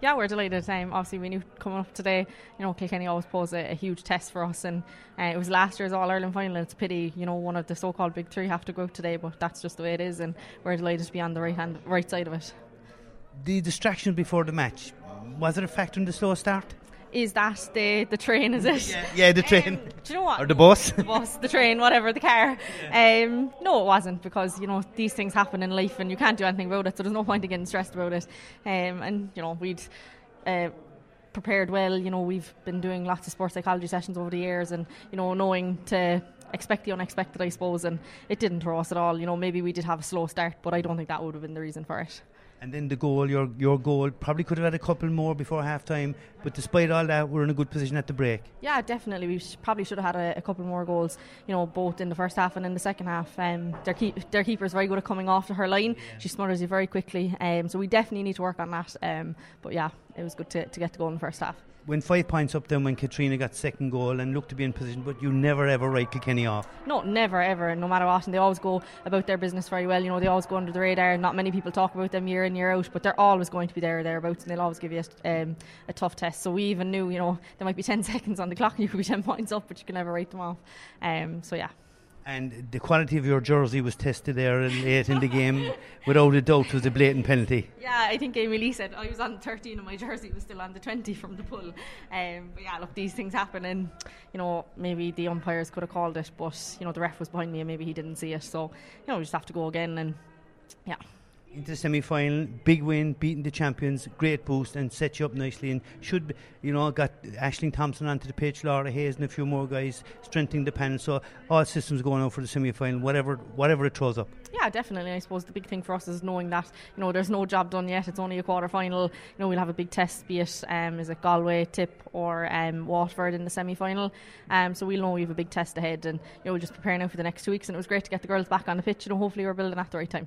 Yeah, we're delighted. Um, obviously, we knew coming up today, you know, Kilkenny always pose a, a huge test for us, and uh, it was last year's All Ireland final. It's a pity, you know, one of the so-called big three have to go today, but that's just the way it is, and we're delighted to be on the right hand, right side of it. The distraction before the match was it a factor in the slow start? Is that the the train? Is it? Yeah, yeah the train. Um, do you know what? Or the bus. the bus, the train, whatever, the car. Um, no, it wasn't because you know these things happen in life and you can't do anything about it. So there's no point in getting stressed about it. Um, and you know we'd. Uh, prepared well you know we've been doing lots of sports psychology sessions over the years and you know knowing to expect the unexpected I suppose and it didn't throw us at all you know maybe we did have a slow start but I don't think that would have been the reason for it And then the goal, your your goal, probably could have had a couple more before half time, but despite all that, we're in a good position at the break. Yeah, definitely. We sh- probably should have had a, a couple more goals, you know, both in the first half and in the second half. Um, their, keep, their keeper is very good at coming off to her line. She smothers you very quickly. Um, so we definitely need to work on that. Um, but yeah, it was good to, to get the goal in the first half. Went five points up then when Katrina got second goal and looked to be in position, but you never ever write Kilkenny off. No, never ever, no matter what. And they always go about their business very well. You know, they always go under the radar. Not many people talk about them year in, year out, but they're always going to be there or thereabouts and they'll always give you a, um, a tough test. So we even knew, you know, there might be 10 seconds on the clock and you could be 10 points up, but you can never write them off. Um, so yeah. And the quality of your jersey was tested there late in the game. Without a doubt, was a blatant penalty. Yeah, I think Amy Lee said I was on 13 and my jersey was still on the 20 from the pull. Um, but yeah, look, these things happen, and you know maybe the umpires could have called it, but you know the ref was behind me and maybe he didn't see it. So you know we just have to go again, and yeah. Into the semi final, big win, beating the champions, great boost, and set you up nicely. And should, you know, got Ashling Thompson onto the pitch, Laura Hayes, and a few more guys strengthening the panel. So all systems going out for the semi final, whatever, whatever it throws up. Yeah, definitely. I suppose the big thing for us is knowing that you know there's no job done yet. It's only a quarter final. You know we'll have a big test, be it um, is it Galway, Tip, or um, Waterford in the semi final. Um, so we'll know we have a big test ahead, and you know we're just preparing now for the next two weeks. And it was great to get the girls back on the pitch. You know hopefully we're building at the right time.